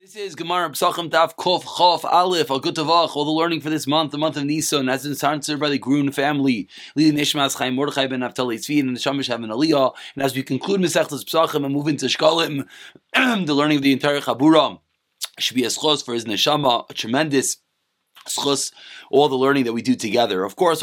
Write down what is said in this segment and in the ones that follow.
This is Gemara Psachim Taf Kof Chof Aleph Al Gutavach. All the learning for this month, the month of Nisan, has been sponsored by the Grun family. Lili Nishmas Chaim Mordechai ben Naftali Tzvi and the Shamish have an Aliyah. And as we conclude Masechtas Psachim and move into Shkalim, the learning of the entire Chabura should be a schos for his neshama, a tremendous schus, all the learning that we do together. Of course.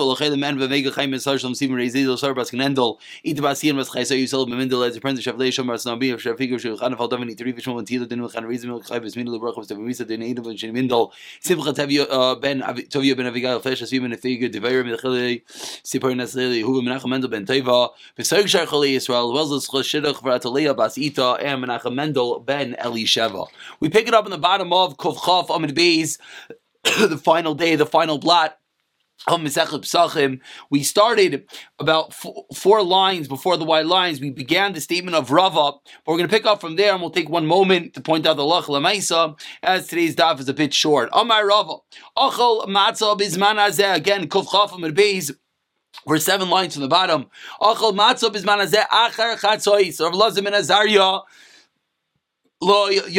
We pick it up in the bottom of Kov Chav Amid Beis the final day, the final blot of Mesechet we started about four, four, lines before the white lines. We began the statement of Rava, but we're going to pick up from there, and we'll take one moment to point out the Lach Lamaisa, as today's daf is a bit short. Amar Rava, Achol Matzah Bizman Azeh, again, Kuf Chafam Beis. We're seven lines from the bottom. Achol Matzah Bizman Azeh, Achar Chatzois, Rav Lazim and Azariah. Something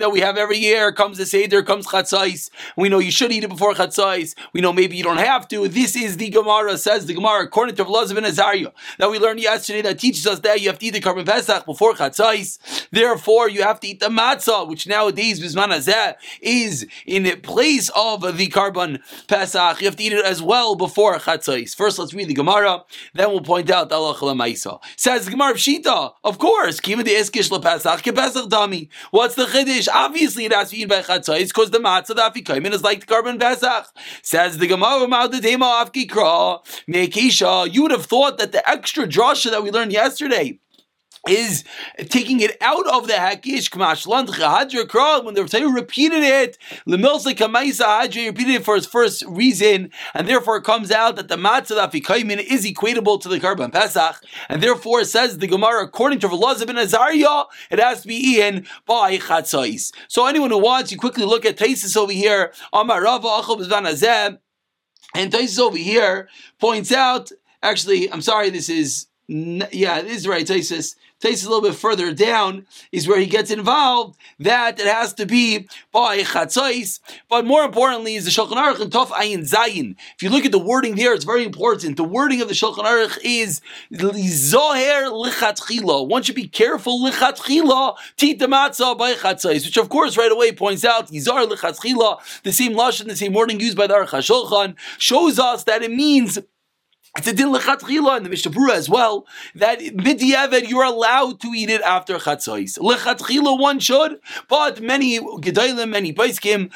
that we have every year comes the Seder, comes Chatzais. We know you should eat it before Chatzais. We know maybe you don't have to. This is the Gemara, says the Gemara, according to Vlazim and Azariah, that we learned yesterday that teaches us that you have to eat the Karban Pesach before Chatzais. Therefore, you have to eat the Matzah, which nowadays, Bisman is in place of the Karban Pesach. You have to eat it as well before Chatzais. First, let's read the Gemara, then we'll point out Allah. Says the Gemara of Shita, of course, Kima de Eskish Pesach. What's the chiddush? Obviously, it has to be eaten by chatzais because the matzah the afikoyim is like the Karban Pesach. Says the Gemara Ma'adadema Afkikra Mekisha. You would have thought that the extra drasha that we learned yesterday is taking it out of the hakish k'mashlan chahadra kral when the Rebbe repeated it. Lemilsa kamaisa hadra repeated it for his first reason and therefore it comes out that the matzah afikaimin is equatable to the karban pesach and therefore it says the Gemara according to Velazah ben Azariah it has to be eaten by chatzais. So anyone who wants you quickly look at Taisis over here. Amar Rava Achol Azeb and Taisis over here points out actually I'm sorry this is yeah, it is right, Taisus takes a little bit further down is where he gets involved that it has to be by chatzais. But more importantly, is the Shulchan Aruch and Tov Ayin Zayin. If you look at the wording there, it's very important. The wording of the Shulchan Aruch is Zoher lichatchila. One should be careful lichatchila tit matzah by chatzais, which of course right away points out Yizar lichatchila, the same lashon, the same wording used by the Aruch HaShulchan, shows us that it means it's a din lechatchila in the Mishnah Berurah as well that midiavad you're allowed to eat it after chatzos. Lechatchila one should, but many gedalim, many paiskim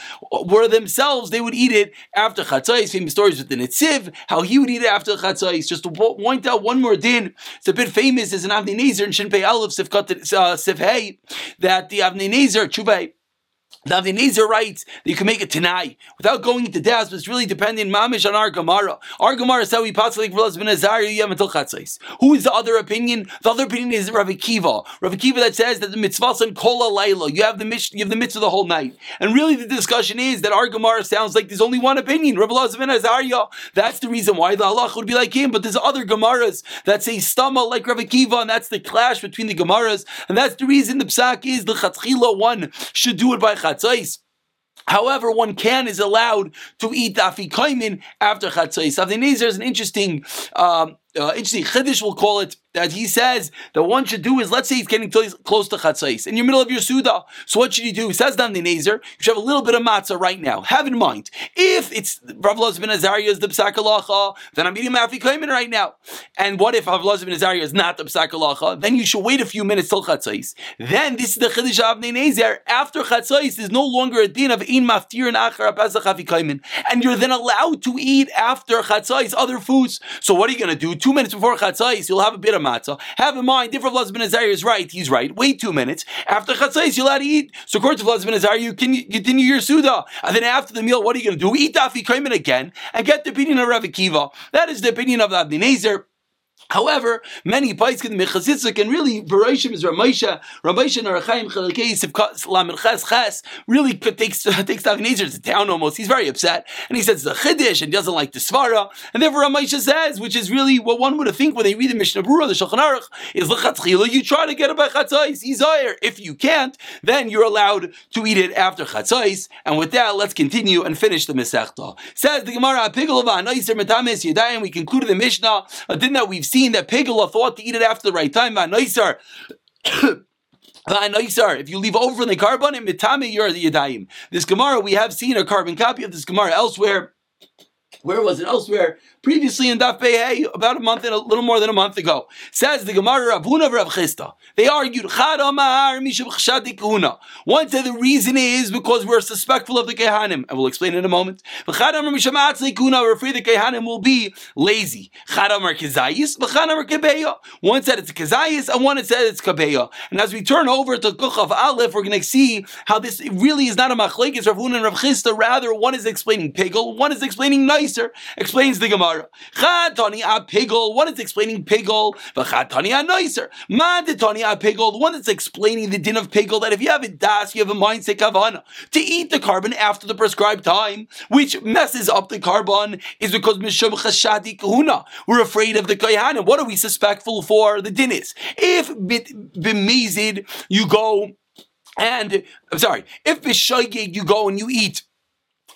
were themselves they would eat it after chatzos. Famous stories with the Netziv, how he would eat it after chatzos. Just to point out one more din, it's a bit famous as an Avnei Nezer in Shin Pei Aleph Sivkat uh, Sivhei that the Avnei Nezer Chuvei the Nezer writes that you can make it tonight without going into depths, but it's really depending mamish on our Gemara. Our Gemara says we possibly Velas ben. Who is the other opinion? The other opinion is Rav Kiva. Rav Kiva that says that the mitzvah and kola layla. You have the mitzvah, you have the mitzvah the whole night. And really, the discussion is that our Gemara sounds like there's only one opinion. Rav ben Azariah. That's the reason why the Allah would be like him. But there's other Gemaras that say stama like Rav Kiva, and that's the clash between the Gemaras. And that's the reason the psak is the chatzchila one should do it by chatzais. However, one can is allowed to eat afikoimin after chatzais. Avnei Nezer is an interesting, um, uh, interesting chiddush. We'll call it that he says that one should do is let's say he's getting close to chatzais in your middle of your suda. So what should you do? He says down the Nezer, you should have a little bit of matzah right now. Have in mind if it's Rav Loz ben Azariah is the psakalacha, then I'm eating afikoimin right now. And what if Rav Loz ben Azariah is not the psakalacha? Then you should wait a few minutes till chatzais. Then this is the chiddush of Nezer. After chatzais is no longer a din of in maftir and achar pesach afikoimin, and you're then allowed to eat after chatzais other foods. So what are you going to do? Two minutes before chatzais, you'll have a bit of matzah. Have in mind, if Rav ben Azariah is right, he's right. Wait two minutes. After chatzais, you're allowed to eat. So according to Azariah, you can continue your suda. And then after the meal, what are you going to do? Eat dafi kaimin again and get the opinion of Rav Akiva. That is the opinion of the Nezer. However, many Paiskin Mechazitzik and really Barashim is Ramesha, Ramesha Narachaim Chalakais of Ches Ches really takes takes Avnei Nezer to town almost. He's very upset and he says the Chiddish and doesn't like the Svara. And therefore Ramesha says, which is really what one would think when they read the Mishnah Berurah, the Shulchan Aruch, is L'chatzchila, you try to get it by Chatzais, Izayir. If you can't, then you're allowed to eat it after Chatzais. And with that, let's continue and finish the Masechta. Says the Gemara, Pigalova, Noiser Metamis Yadayim, we concluded the Mishnah, uh, a din that we've seen that Pigala thought to eat it after the right time. Nicer. If you leave over in the carbon in mitame, you're the yadayim. This Gemara, we have seen a carbon copy of this Gemara elsewhere. Where was it elsewhere? previously in Daf Hey about a month and a little more than a month ago. Says the Gemara Rav Huna Rav Chisda. They argued Chad Amar One said the reason is because we're suspectful of the Kehanim, and we'll explain in a moment. Chad Amar we're afraid the Kehanim will be lazy. Chad Amar Kezayis, Chad Amar Kebeya. One said it's Kezayis, and one said it's Kebeya. And as we turn over to Kuchav Aleph, we're going to see how this really is not a machlekes Rav Huna and Rav Chisda. Rather, one is explaining Pigel, one is explaining Explains the Gemara. Chatani a pigol. One is explaining pigol. V'chatani a noiser. Manditani a pigol. One that's explaining the din of pigol. That if you have a das, you have a mindset kavana to eat the carbon after the prescribed time, which messes up the carbon, is because mishum chashadi kahuna. We're afraid of the koyanim. What are we suspectful for? The din is if b'mezid you go. And I'm sorry, if b'shoigig you go and you eat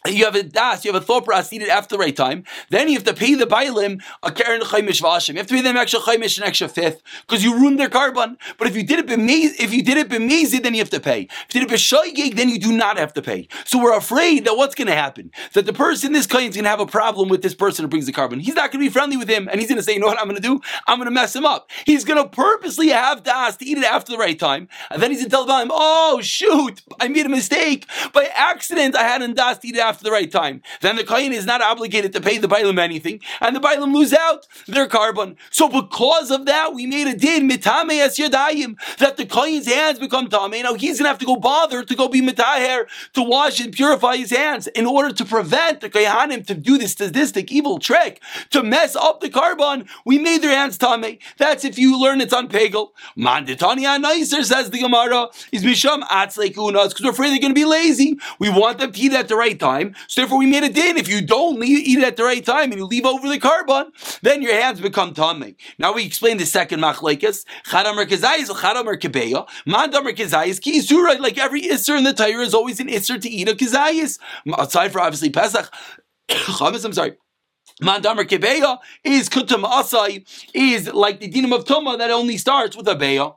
you have a das, you have a thought process, eat it after the right time. Then you have to pay the bailim a karen chaimish vashim. You have to pay them extra chaimish an extra fifth because you ruined their carbon. But if you did it b'mezi, if you did it b'mezi, then you have to pay. If you did it b'shoigig, then you do not have to pay. So we're afraid that what's going to happen that the person this kain is going to have a problem with this person who brings the carbon. He's not going to be friendly with him, and he's going to say, you know what I'm going to do? I'm going to mess him up. He's going to purposely have das to eat it after the right time, and then he's going to tell the bailim, oh shoot, I made a mistake by accident. I had an das to eat it after after the right time, then the Kohen is not obligated to pay the Bailam anything, and the Bailam lose out their carbon. So because of that, we made a din, mitame es yadayim, that the Kohen's hands become tame. Now he's going to have to go bother to go be mitaher, to wash and purify his hands in order to prevent the Kohanim to do this sadistic evil trick, to mess up the carbon. We made their hands tame. That's if you learn it's on Pegel. Manditani Anaiser says the Gemara, is Misham Atzlekunas, because we're afraid they're going to be lazy. We want them to eat at the right time time. So therefore, we made a din. If you don't eat it at the right time and you leave over the carbon, then your hands become tummy. Now we explain the second machlekes. Chadamer kezayis, chadamer kebeya. Mandamer kezayis, ki isura. Like every isser in the Torah is always an isser to eat a kezayis. Aside for obviously Pesach. Chametz, I'm sorry. Mandamer kebeya is kutam asai, is like the dinim of Tuma that only starts with a beya.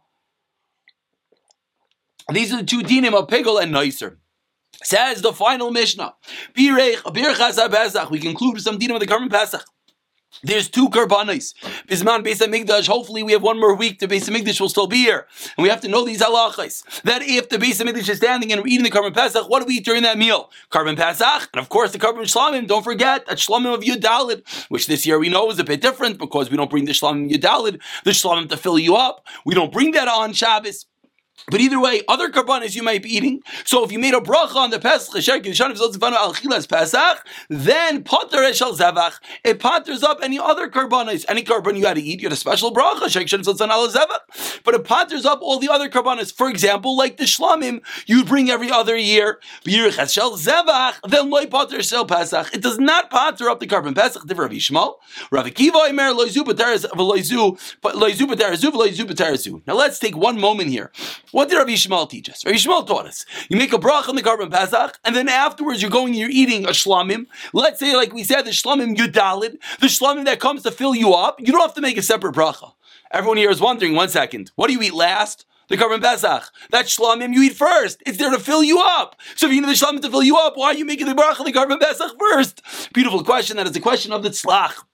These are the two dinim of Pigel and Nicer. Says the final Mishnah. We conclude some dinim of the current Pesach. There's two karbanis. Bisman Beis Hamikdash. Hopefully, we have one more week. The Beis Hamikdash will still be here, and we have to know these halachas. That if the Beis Hamikdash is standing and we're eating the carbon pesach, what do we eat during that meal? Carbon pesach, and of course the carbon shlamim. Don't forget that shlamim of Yudalid, which this year we know is a bit different because we don't bring the shlamim Yudalid, the shlamim to fill you up. We don't bring that on Shabbos. But either way, other karbanis you might be eating. So if you made a bracha on the Pesach, then potter eshal zevach. It potters up any other karbanis. Any carbon you had to eat, you had a special bracha. But it potters up all the other karbanis. For example, like the shlamim, you bring every other year. Then loy potter shel Pesach. It does not potter up the carbon Pesach. Now let's take one moment here. What did Rabbi Yishmael teach us? Rabbi Yishmael taught us. You make a brach on the carbon Pesach, and then afterwards you're going, you're eating a shlamim. Let's say, like we said, the shlamim yudalid, the shlamim that comes to fill you up. You don't have to make a separate bracha. Everyone here is wondering, one second, what do you eat last? The carbon Pesach. That shlamim you eat first. It's there to fill you up. So if you need the shlamim to fill you up, why are you making the bracha the carbon Pesach first? Beautiful question. That is the question of the tzlach.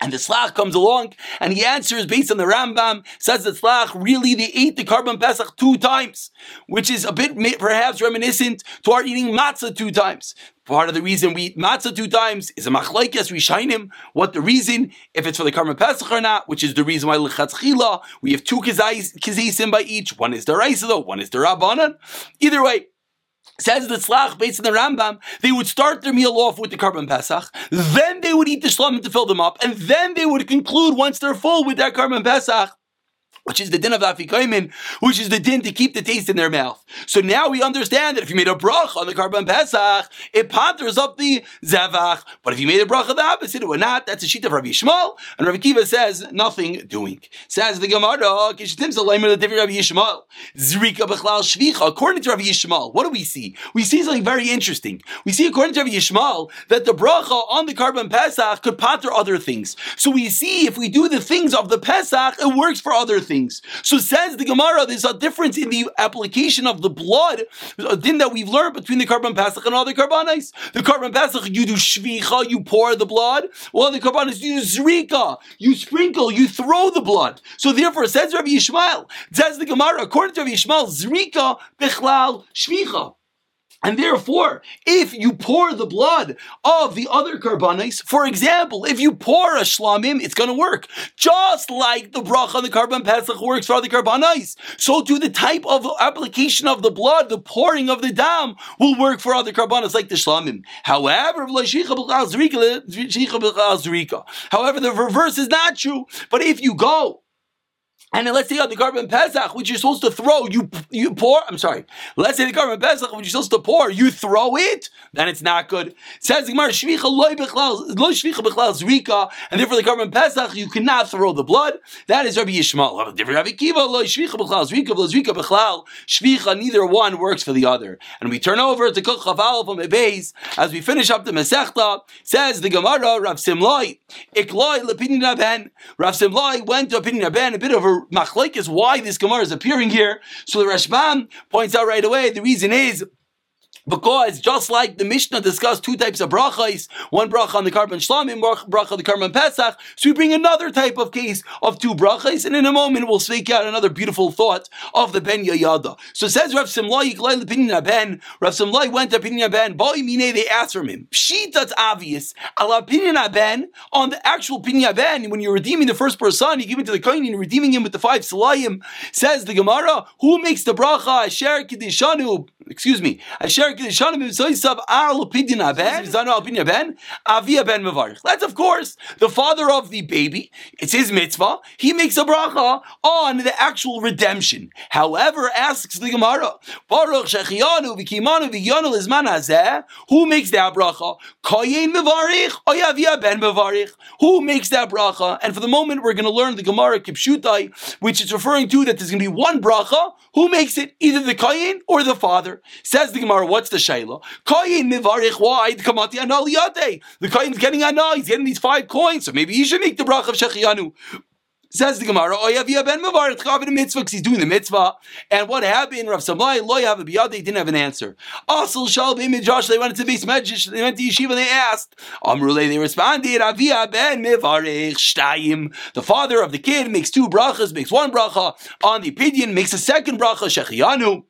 And the Tzlach comes along and he answers based on the Rambam, says that Tzlach really they ate the carbon Pesach two times, which is a bit perhaps reminiscent to our eating matzah two times. Part of the reason we eat matzah two times is a machlaikes him. What the reason, if it's for the carbon Pesach or not, which is the reason why we have two kizayim by each. One is the Raisa though, one is the Rabbanan. Either way, Says the Tzlach, based on the Rambam, they would start their meal off with the Karban Pesach, then they would eat the shlamim to fill them up, and then they would conclude once they're full with that Karban Pesach which is the din of afikoimin, which is the din to keep the taste in their mouth. So now we understand that if you made a brach on the carbon pesach, it ponders up the zavach. But if you made a brach of the opposite, it would not. That's a sheet of Rabbi Yishmael, and Rabbi Akiva says nothing doing. Says the Gemara, Kishtim the Rabbi Yishmael. According to Rabbi Yishmael, what do we see? We see something very interesting. We see according to Rabbi Yishmael that the bracha on the carbon pesach could panter other things. So we see if we do the things of the pesach, it works for other things things. So says the Gemara, there's a difference in the application of the blood, a din that we've learned between the karban pesach and other karbanis. The karban pesach, you do shvicha, you pour the blood, while the karbanis, you do zrika, you sprinkle, you throw the blood. So therefore, says Rabbi Yishmael, says the Gemara, according to Rabbi Yishmael, zrika bichlal shvicha. And therefore, if you pour the blood of the other karbanis, for example, if you pour a shlamim, it's going to work. Just like the bracha on the karban pesach works for other karbanis, so too the type of application of the blood, the pouring of the dam, will work for other karbanis like the shlamim. However, however, the reverse is not true. But if you go and then let's say on the karban pesach, which you're supposed to throw, you you pour. I'm sorry. Let's say the karban pesach, which you're supposed to pour, you throw it. Then it's not good. It says Gemara shvicha loy bechlal zrika, and therefore the karban pesach you cannot throw the blood. That is Rabbi Yishmael. Rabbi Akiva loy shvicha bechlal zrika zrika bechlal shvicha. Neither one works for the other. And we turn over to Kuk Chaval from Ebeis as we finish up the Masechta. Says the Gemara Rav Simloi ikloi lepinin ben. Rav Simloi went to opinion ben a bit of a machlek is why this Gemara is appearing here. So the Rashbam points out right away the reason is because just like the Mishnah discussed two types of brachas, one bracha on the karban shlamim, bracha on the karban pesach, so we bring another type of case of two brachas, and in a moment we'll speak out another beautiful thought of the Ben Yayada. So says Rav Simlai, Ben, Rav Simlai went to Pidyon Ben, Mine, they asked from him. Pshit, that's obvious. Ala Pidyon Ben, on the actual Pinyan Ben, when you're redeeming the first person, you give it to the kohen, you're redeeming him with the five salayim, says the Gemara, who makes the bracha, Asher Kiddishanu, excuse me, Asher that's of course the father of the baby. It's his mitzvah. He makes a bracha on the actual redemption. However, asks the Gemara, Baruch Shechianu v'kimanu v'yonu lizman hazeh. Who makes that bracha? Kayin mevarich or Yavia ben mevarich? Who makes that bracha? And for the moment, we're going to learn the Gemara Kipshutai, which is referring to that there's going to be one bracha. Who makes it? Either the Kayin or the father. Says the Gemara, what's the Shaila? Koyin mivarich wide kamati analiyate. The Koyin's getting anah, he's getting these five coins, so maybe he should make the brach of Shechianu. Says the Gemara, yeah, ben Mavar, Tchavin mitzvah, because he's doing the mitzvah. And what happened? Rav Simlai, lo biyad, they didn't have an answer. Asal shal Josh, they went to base medrash, they went to yeshiva, and they asked. Amrule, they responded, Avia ben Mivarech Shtayim. The father of the kid makes two brachas, makes one bracha on the opinion, makes a second bracha, Shechianu.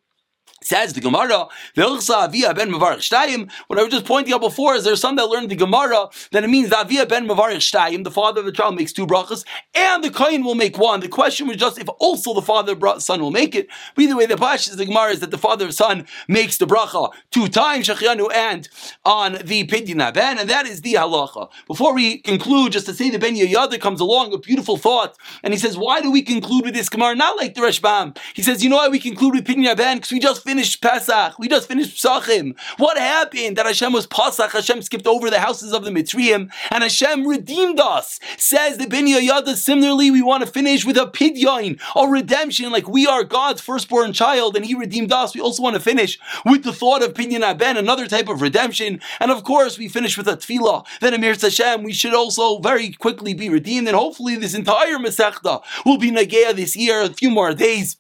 Says the Gemara, ben What I was just pointing out before is there's some that learned the Gemara that it means Avia ben the father of the child makes two brachas, and the Kohen will make one. The question was just if also the father of son will make it. But either way, the Pash is the Gemara is that the father of son makes the bracha two times, Shechianu and on the Pidyon Ben, and that is the halacha. Before we conclude, just to say the Ben Yayada comes along, a beautiful thought, and he says, why do we conclude with this Gemara? Not like the Rashbam. He says, you know why we conclude with Pidyon Ben? Because we just finished finished Pesach. We just finished Pesachim. What happened? That Hashem was Pesach. Hashem skipped over the houses of the Mitzrayim, and Hashem redeemed us. Says the Ben Yada. Similarly, we want to finish with a pidyon, a redemption, like we are God's firstborn child, and He redeemed us. We also want to finish with the thought of pidyon aben, another type of redemption, and of course, we finish with a tefillah. Then Amir Hashem, we should also very quickly be redeemed, and hopefully, this entire Masechta will be Nagea this year, a few more days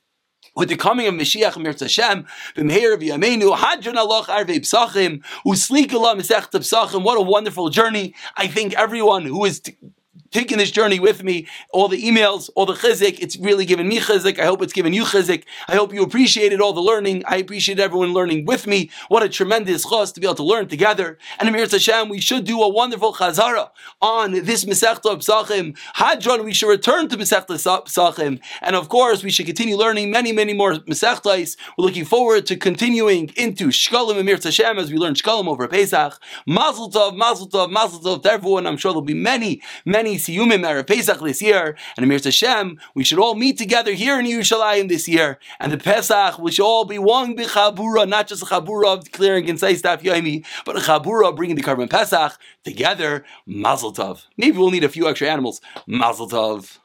with the coming of Mashiach Mir Hashem, b'meir v'yameinu, hadron aloch arvei psachim, uslik Allah mesech psachim, what a wonderful journey. I think everyone who is taking this journey with me. All the emails, all the chizik, it's really given me chizik. I hope it's given you chizik. I hope you appreciated all the learning. I appreciate everyone learning with me. What a tremendous chos to be able to learn together. And Amir Hashem, we should do a wonderful chazara on this Masechta Psachim. Hadron, we should return to Masechta Psachim. And of course, we should continue learning many, many more Masechtais. We're looking forward to continuing into Shkalim Amir Hashem as we learn Shkalim over Pesach. Mazel Tov, Mazel Tov, Mazel Tov to everyone. I'm sure there'll be many, many Siyumim Erev Pesach this year. And Amir Hashem, we should all meet together here in Yerushalayim this year. And the Pesach, we should all be one b'chabura, not just a chabura of and Ginsai Staff Yoimi, but a chabura bringing the Karban Pesach together. Mazel Tov. Maybe we'll need a few extra animals. Mazel Tov.